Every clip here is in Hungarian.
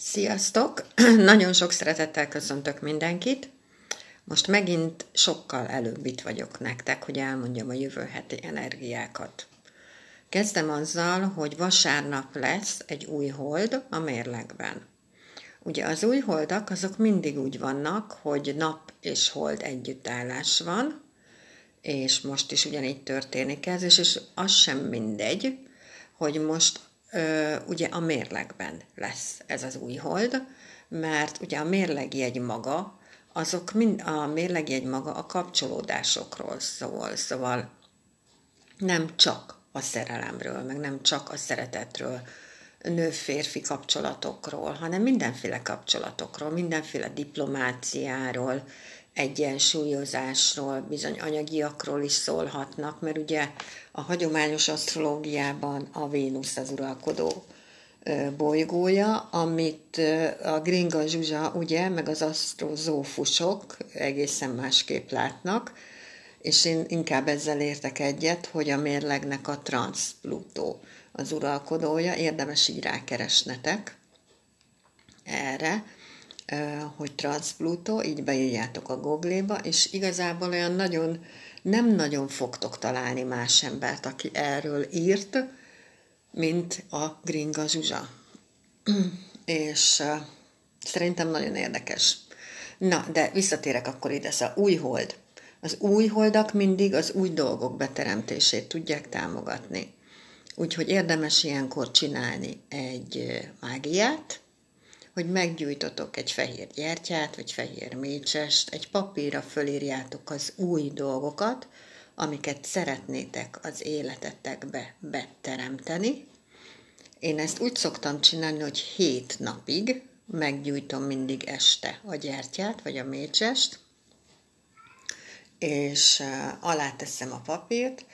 Sziasztok! Nagyon sok szeretettel köszöntök mindenkit. Most megint sokkal előbb itt vagyok nektek, hogy elmondjam a jövő heti energiákat. Kezdem azzal, hogy vasárnap lesz egy új hold a mérlegben. Ugye az új holdak azok mindig úgy vannak, hogy nap és hold együttállás van, és most is ugyanígy történik ez, és, és az sem mindegy, hogy most ugye a mérlegben lesz ez az új hold, mert ugye a mérlegjegy maga, azok mind, a mérlegjegy maga a kapcsolódásokról szól, szóval nem csak a szerelemről, meg nem csak a szeretetről, nő-férfi kapcsolatokról, hanem mindenféle kapcsolatokról, mindenféle diplomáciáról, egyensúlyozásról, bizony anyagiakról is szólhatnak, mert ugye a hagyományos asztrológiában a Vénusz az uralkodó bolygója, amit a Gringa Zsuzsa, ugye, meg az asztrozófusok egészen másképp látnak, és én inkább ezzel értek egyet, hogy a mérlegnek a transz-Plutó az uralkodója, érdemes így rákeresnetek erre, hogy transz-Plutó, így beírjátok a Google-ba, és igazából olyan nagyon, nem nagyon fogtok találni más embert, aki erről írt, mint a Gringa Zsuzsa. és szerintem nagyon érdekes. Na, de visszatérek akkor ide, szóval új hold. Az új holdak mindig az új dolgok beteremtését tudják támogatni. Úgyhogy érdemes ilyenkor csinálni egy mágiát, hogy meggyújtotok egy fehér gyertyát, vagy fehér mécsest, egy papírra fölírjátok az új dolgokat, amiket szeretnétek az életetekbe beteremteni. Én ezt úgy szoktam csinálni, hogy hét napig meggyújtom mindig este a gyertyát, vagy a mécsest, és alá teszem a papírt,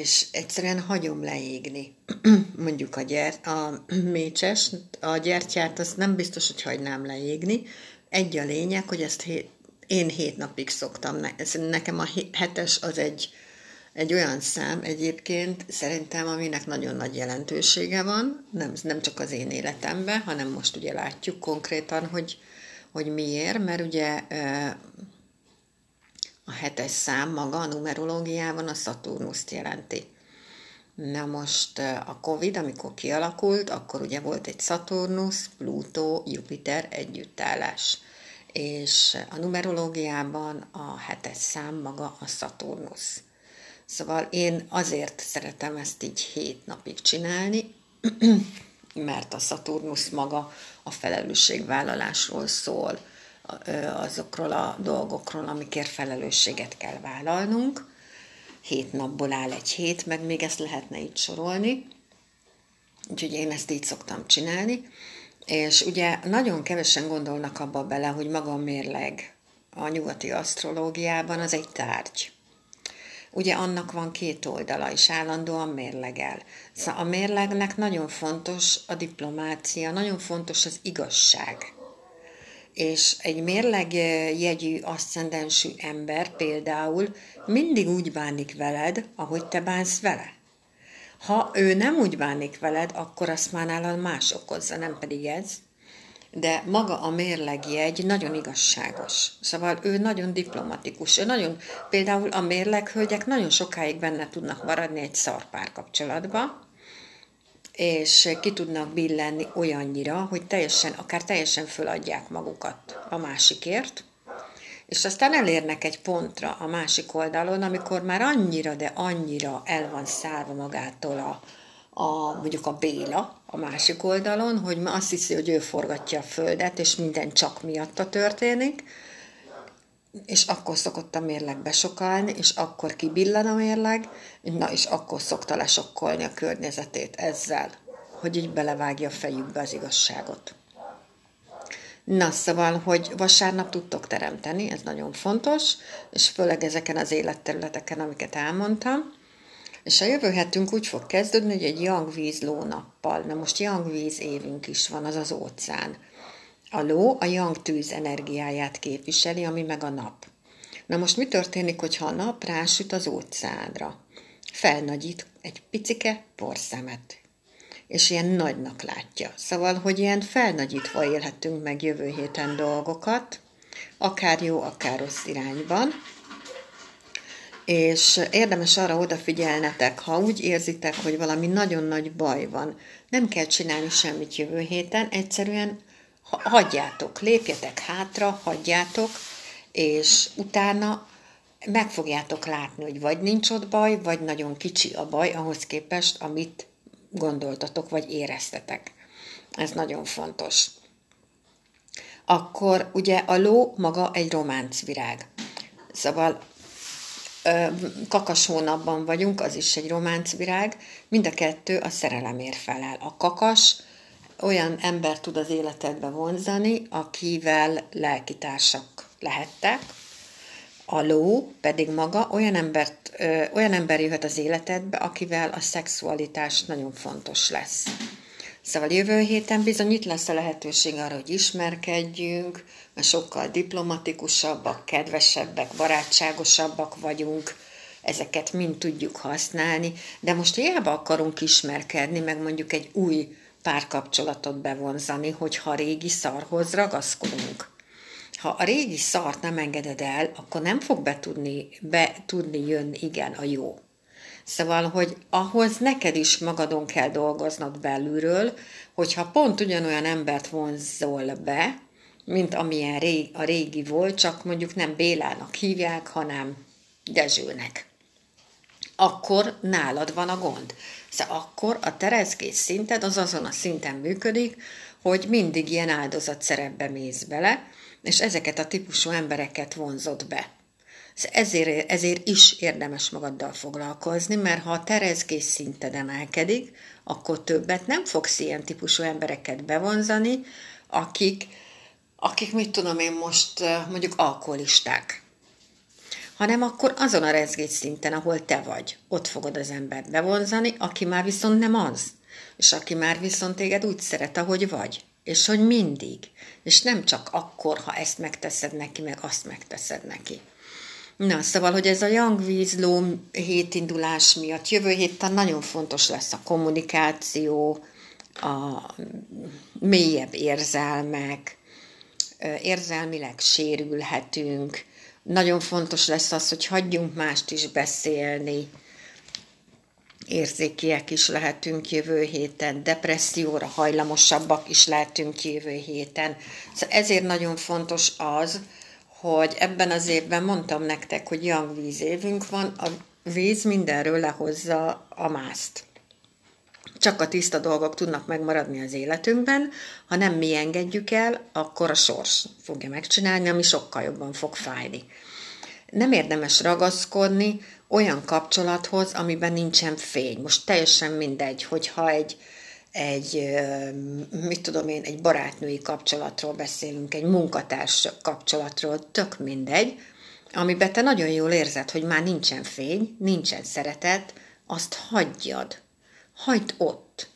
és egyszerűen hagyom leégni. Mondjuk a, gyert, a mécses, a gyertyát, azt nem biztos, hogy hagynám leégni. Egy a lényeg, hogy ezt hét, én hét napig szoktam. Nekem a hetes az egy, egy olyan szám egyébként, szerintem, aminek nagyon nagy jelentősége van, nem, nem csak az én életemben, hanem most ugye látjuk konkrétan, hogy, hogy miért, mert ugye a hetes szám maga a numerológiában a Szaturnuszt jelenti. Na most a Covid, amikor kialakult, akkor ugye volt egy Szaturnusz, Plutó, Jupiter együttállás. És a numerológiában a hetes szám maga a Szaturnusz. Szóval én azért szeretem ezt így hét napig csinálni, mert a Szaturnusz maga a felelősségvállalásról szól azokról a dolgokról, amikért felelősséget kell vállalnunk. Hét napból áll egy hét, meg még ezt lehetne így sorolni. Úgyhogy én ezt így szoktam csinálni. És ugye nagyon kevesen gondolnak abba bele, hogy maga a mérleg a nyugati asztrológiában az egy tárgy. Ugye annak van két oldala, és állandóan mérlegel. Szóval a mérlegnek nagyon fontos a diplomácia, nagyon fontos az igazság és egy mérlegjegyű asszendensű ember például mindig úgy bánik veled, ahogy te bánsz vele. Ha ő nem úgy bánik veled, akkor azt már nálad más okozza, nem pedig ez. De maga a mérlegjegy nagyon igazságos. Szóval ő nagyon diplomatikus. Ő nagyon, például a mérleghölgyek nagyon sokáig benne tudnak maradni egy szarpár kapcsolatba, és ki tudnak billenni olyannyira, hogy teljesen, akár teljesen föladják magukat a másikért, és aztán elérnek egy pontra a másik oldalon, amikor már annyira, de annyira el van szárva magától a, a, mondjuk a Béla a másik oldalon, hogy azt hiszi, hogy ő forgatja a földet, és minden csak miatta történik, és akkor szokott a mérleg besokálni, és akkor kibillen a mérleg, na és akkor szokta lesokkolni a környezetét ezzel, hogy így belevágja a fejükbe az igazságot. Na, szóval, hogy vasárnap tudtok teremteni, ez nagyon fontos, és főleg ezeken az életterületeken, amiket elmondtam. És a jövő hetünk úgy fog kezdődni, hogy egy young víz lónappal. Na most young víz évünk is van, az az óceán. A ló a yang tűz energiáját képviseli, ami meg a nap. Na most mi történik, hogyha a nap rásüt az óceánra? Felnagyít egy picike porszemet. és ilyen nagynak látja. Szóval, hogy ilyen felnagyítva élhetünk meg jövő héten dolgokat, akár jó, akár rossz irányban. És érdemes arra odafigyelnetek, ha úgy érzitek, hogy valami nagyon nagy baj van, nem kell csinálni semmit jövő héten, egyszerűen hagyjátok, lépjetek hátra, hagyjátok, és utána meg fogjátok látni, hogy vagy nincs ott baj, vagy nagyon kicsi a baj ahhoz képest, amit gondoltatok, vagy éreztetek. Ez nagyon fontos. Akkor ugye a ló maga egy románcvirág. Szóval kakas hónapban vagyunk, az is egy románcvirág, mind a kettő a szerelemért felel. A kakas olyan ember tud az életedbe vonzani, akivel lelkitársak lehettek, a ló pedig maga olyan, embert, ö, olyan ember jöhet az életedbe, akivel a szexualitás nagyon fontos lesz. Szóval jövő héten bizony itt lesz a lehetőség arra, hogy ismerkedjünk, mert sokkal diplomatikusabbak, kedvesebbek, barátságosabbak vagyunk, ezeket mind tudjuk használni, de most hiába akarunk ismerkedni, meg mondjuk egy új párkapcsolatot bevonzani, hogyha a régi szarhoz ragaszkodunk. Ha a régi szart nem engeded el, akkor nem fog be tudni, be tudni jönni igen a jó. Szóval, hogy ahhoz neked is magadon kell dolgoznod belülről, hogyha pont ugyanolyan embert vonzol be, mint amilyen a régi volt, csak mondjuk nem Bélának hívják, hanem Dezsőnek. Akkor nálad van a gond. Szóval akkor a terezkés szinted az azon a szinten működik, hogy mindig ilyen áldozat szerepbe mész bele, és ezeket a típusú embereket vonzott be. Ezért, ezért is érdemes magaddal foglalkozni, mert ha a terezgés szinted emelkedik, akkor többet nem fogsz ilyen típusú embereket bevonzani, akik, akik mit tudom én most mondjuk alkoholisták. Hanem akkor azon a rezgés szinten, ahol te vagy, ott fogod az embert bevonzani, aki már viszont nem az, és aki már viszont téged úgy szeret, ahogy vagy és hogy mindig, és nem csak akkor, ha ezt megteszed neki, meg azt megteszed neki. Na, szóval, hogy ez a Young Vízló hétindulás miatt jövő héten nagyon fontos lesz a kommunikáció, a mélyebb érzelmek, érzelmileg sérülhetünk, nagyon fontos lesz az, hogy hagyjunk mást is beszélni, érzékiek is lehetünk jövő héten, depresszióra hajlamosabbak is lehetünk jövő héten. Szóval ezért nagyon fontos az, hogy ebben az évben mondtam nektek, hogy young víz évünk van, a víz mindenről lehozza a mászt. Csak a tiszta dolgok tudnak megmaradni az életünkben, ha nem mi engedjük el, akkor a sors fogja megcsinálni, ami sokkal jobban fog fájni. Nem érdemes ragaszkodni, olyan kapcsolathoz, amiben nincsen fény. Most teljesen mindegy, hogyha egy, egy, mit tudom én, egy barátnői kapcsolatról beszélünk, egy munkatárs kapcsolatról, tök mindegy, amiben te nagyon jól érzed, hogy már nincsen fény, nincsen szeretet, azt hagyjad. Hagyd ott.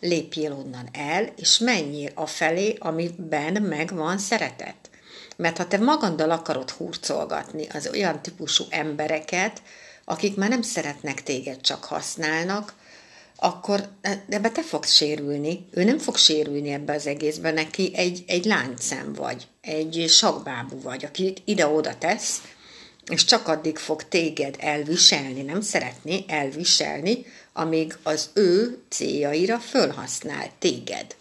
Lépjél onnan el, és menjél a felé, amiben megvan szeretet. Mert ha te magaddal akarod hurcolgatni az olyan típusú embereket, akik már nem szeretnek téged, csak használnak, akkor ebbe te fogsz sérülni. Ő nem fog sérülni ebbe az egészben, neki egy, egy láncszem vagy, egy sakbábú vagy, aki ide-oda tesz, és csak addig fog téged elviselni, nem szeretni elviselni, amíg az ő céljaira fölhasznál téged.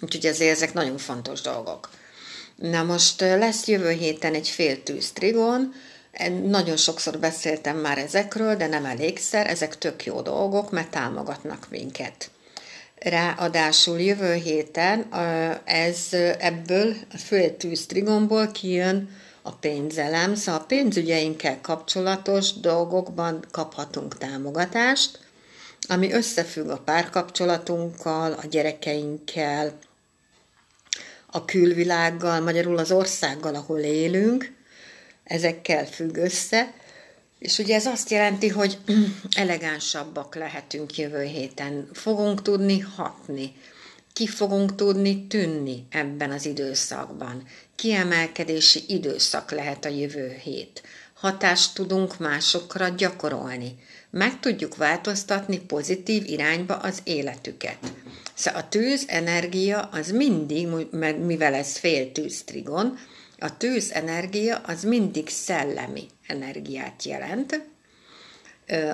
Úgyhogy ezért ezek nagyon fontos dolgok. Na most lesz jövő héten egy fél tűz trigon, nagyon sokszor beszéltem már ezekről, de nem elégszer, ezek tök jó dolgok, mert támogatnak minket. Ráadásul jövő héten ez ebből a főtűz trigomból kijön a pénzelem, szóval a pénzügyeinkkel kapcsolatos dolgokban kaphatunk támogatást, ami összefügg a párkapcsolatunkkal, a gyerekeinkkel, a külvilággal, magyarul az országgal, ahol élünk, ezekkel függ össze, és ugye ez azt jelenti, hogy elegánsabbak lehetünk jövő héten, fogunk tudni hatni, ki fogunk tudni tűnni ebben az időszakban. Kiemelkedési időszak lehet a jövő hét. hatást tudunk másokra gyakorolni. Meg tudjuk változtatni pozitív irányba az életüket. Szóval a tűz energia az mindig, mivel ez fél tűztrigon, a tűz energia az mindig szellemi energiát jelent,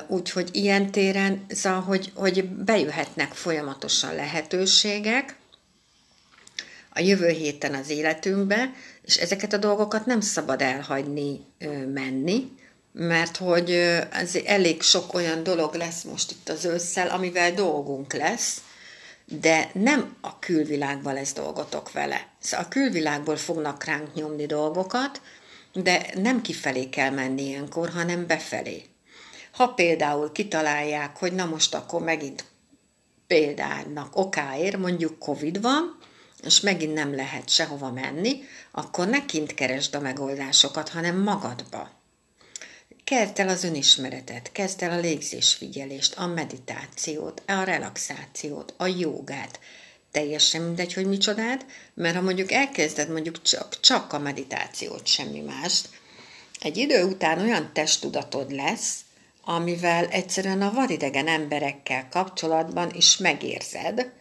úgyhogy ilyen téren, szóval, hogy, hogy bejöhetnek folyamatosan lehetőségek a jövő héten az életünkbe, és ezeket a dolgokat nem szabad elhagyni menni, mert hogy ez elég sok olyan dolog lesz most itt az ősszel, amivel dolgunk lesz, de nem a külvilágban lesz dolgotok vele. Szóval a külvilágból fognak ránk nyomni dolgokat, de nem kifelé kell menni ilyenkor, hanem befelé. Ha például kitalálják, hogy na most akkor megint példának okáért, mondjuk Covid van, és megint nem lehet sehova menni, akkor ne kint keresd a megoldásokat, hanem magadba. Kezd el az önismeretet, kezd el a légzésfigyelést, a meditációt, a relaxációt, a jogát. Teljesen mindegy, hogy micsodát, mert ha mondjuk elkezded mondjuk csak, csak a meditációt, semmi mást, egy idő után olyan testtudatod lesz, amivel egyszerűen a vadidegen emberekkel kapcsolatban is megérzed,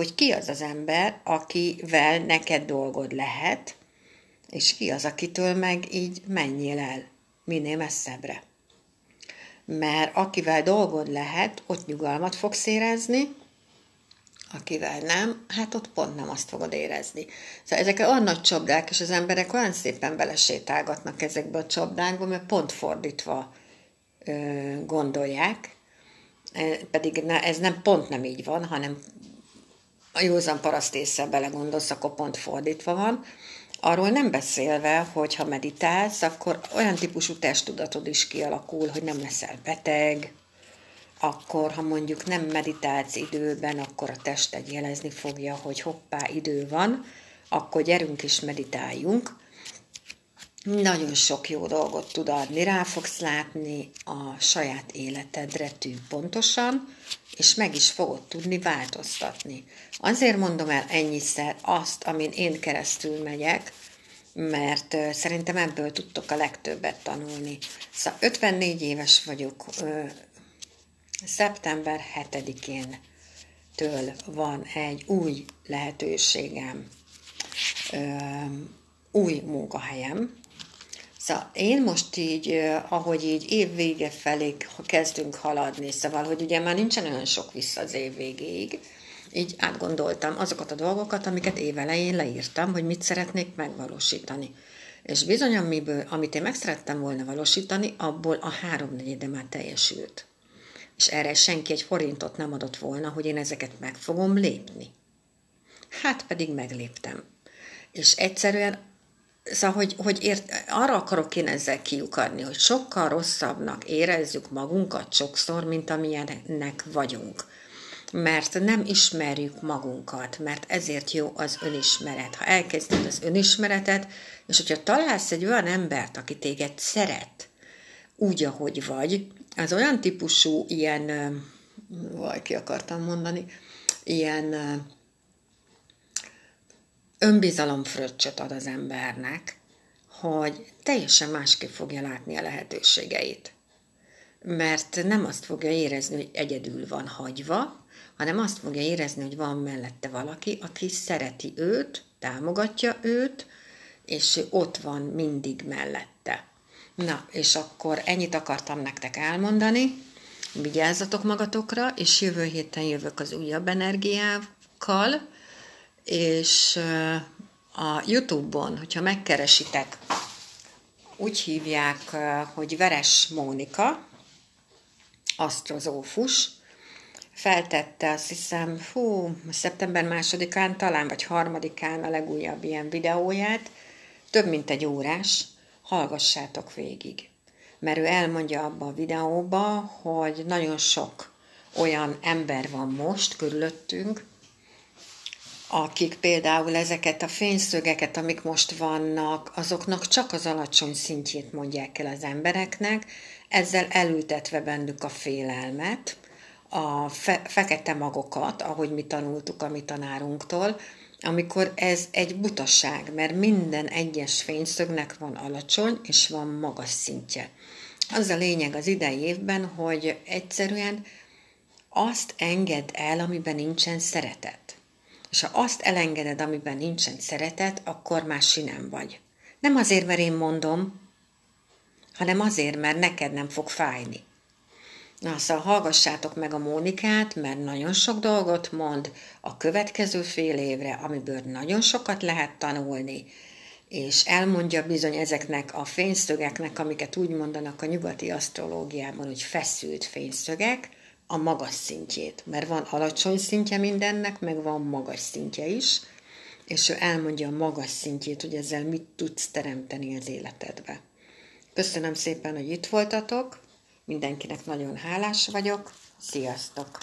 hogy ki az az ember, akivel neked dolgod lehet, és ki az, akitől meg így menjél el minél messzebbre. Mert akivel dolgod lehet, ott nyugalmat fogsz érezni, akivel nem, hát ott pont nem azt fogod érezni. Szóval ezek olyan nagy csapdák, és az emberek olyan szépen belesétálgatnak ezekbe a csapdákba, mert pont fordítva ö, gondolják, pedig ez nem pont nem így van, hanem a józan paraszt észre belegondolsz, akkor pont fordítva van. Arról nem beszélve, hogy ha meditálsz, akkor olyan típusú testtudatod is kialakul, hogy nem leszel beteg, akkor ha mondjuk nem meditálsz időben, akkor a tested jelezni fogja, hogy hoppá, idő van, akkor gyerünk is meditáljunk. Nagyon sok jó dolgot tud adni, rá fogsz látni a saját életedre tű pontosan, és meg is fogod tudni változtatni. Azért mondom el ennyiszer azt, amin én keresztül megyek, mert szerintem ebből tudtok a legtöbbet tanulni. Szóval 54 éves vagyok, szeptember 7-én től van egy új lehetőségem, új munkahelyem. Szóval én most így, ahogy így évvége felé kezdünk haladni, szóval, hogy ugye már nincsen olyan sok vissza az év végéig, így átgondoltam azokat a dolgokat, amiket évelején leírtam, hogy mit szeretnék megvalósítani. És bizony, amiből, amit én meg szerettem volna valósítani, abból a háromnegyede már teljesült. És erre senki egy forintot nem adott volna, hogy én ezeket meg fogom lépni. Hát pedig megléptem. És egyszerűen, szóval, hogy, hogy ért, arra akarok én ezzel kiukadni, hogy sokkal rosszabbnak érezzük magunkat sokszor, mint amilyennek vagyunk mert nem ismerjük magunkat, mert ezért jó az önismeret. Ha elkezded az önismeretet, és hogyha találsz egy olyan embert, aki téged szeret, úgy, ahogy vagy, az olyan típusú ilyen, vaj, ki akartam mondani, ilyen önbizalomfröccsöt ad az embernek, hogy teljesen másképp fogja látni a lehetőségeit. Mert nem azt fogja érezni, hogy egyedül van hagyva, hanem azt fogja érezni, hogy van mellette valaki, aki szereti őt, támogatja őt, és ott van mindig mellette. Na, és akkor ennyit akartam nektek elmondani. Vigyázzatok magatokra, és jövő héten jövök az újabb energiával, és a Youtube-on, hogyha megkeresitek, úgy hívják, hogy Veres Mónika, asztrozófus, feltette azt hiszem, hú, szeptember másodikán talán, vagy harmadikán a legújabb ilyen videóját, több mint egy órás, hallgassátok végig. Mert ő elmondja abba a videóba, hogy nagyon sok olyan ember van most körülöttünk, akik például ezeket a fényszögeket, amik most vannak, azoknak csak az alacsony szintjét mondják el az embereknek, ezzel elültetve bennük a félelmet, a fe- fekete magokat, ahogy mi tanultuk a mi tanárunktól, amikor ez egy butaság, mert minden egyes fényszögnek van alacsony és van magas szintje. Az a lényeg az idei évben, hogy egyszerűen azt engedd el, amiben nincsen szeretet. És ha azt elengeded, amiben nincsen szeretet, akkor már sinem vagy. Nem azért, mert én mondom, hanem azért, mert neked nem fog fájni. Na, szóval hallgassátok meg a Mónikát, mert nagyon sok dolgot mond a következő fél évre, amiből nagyon sokat lehet tanulni, és elmondja bizony ezeknek a fényszögeknek, amiket úgy mondanak a nyugati asztrológiában, hogy feszült fényszögek, a magas szintjét. Mert van alacsony szintje mindennek, meg van magas szintje is, és ő elmondja a magas szintjét, hogy ezzel mit tudsz teremteni az életedbe. Köszönöm szépen, hogy itt voltatok, mindenkinek nagyon hálás vagyok, sziasztok!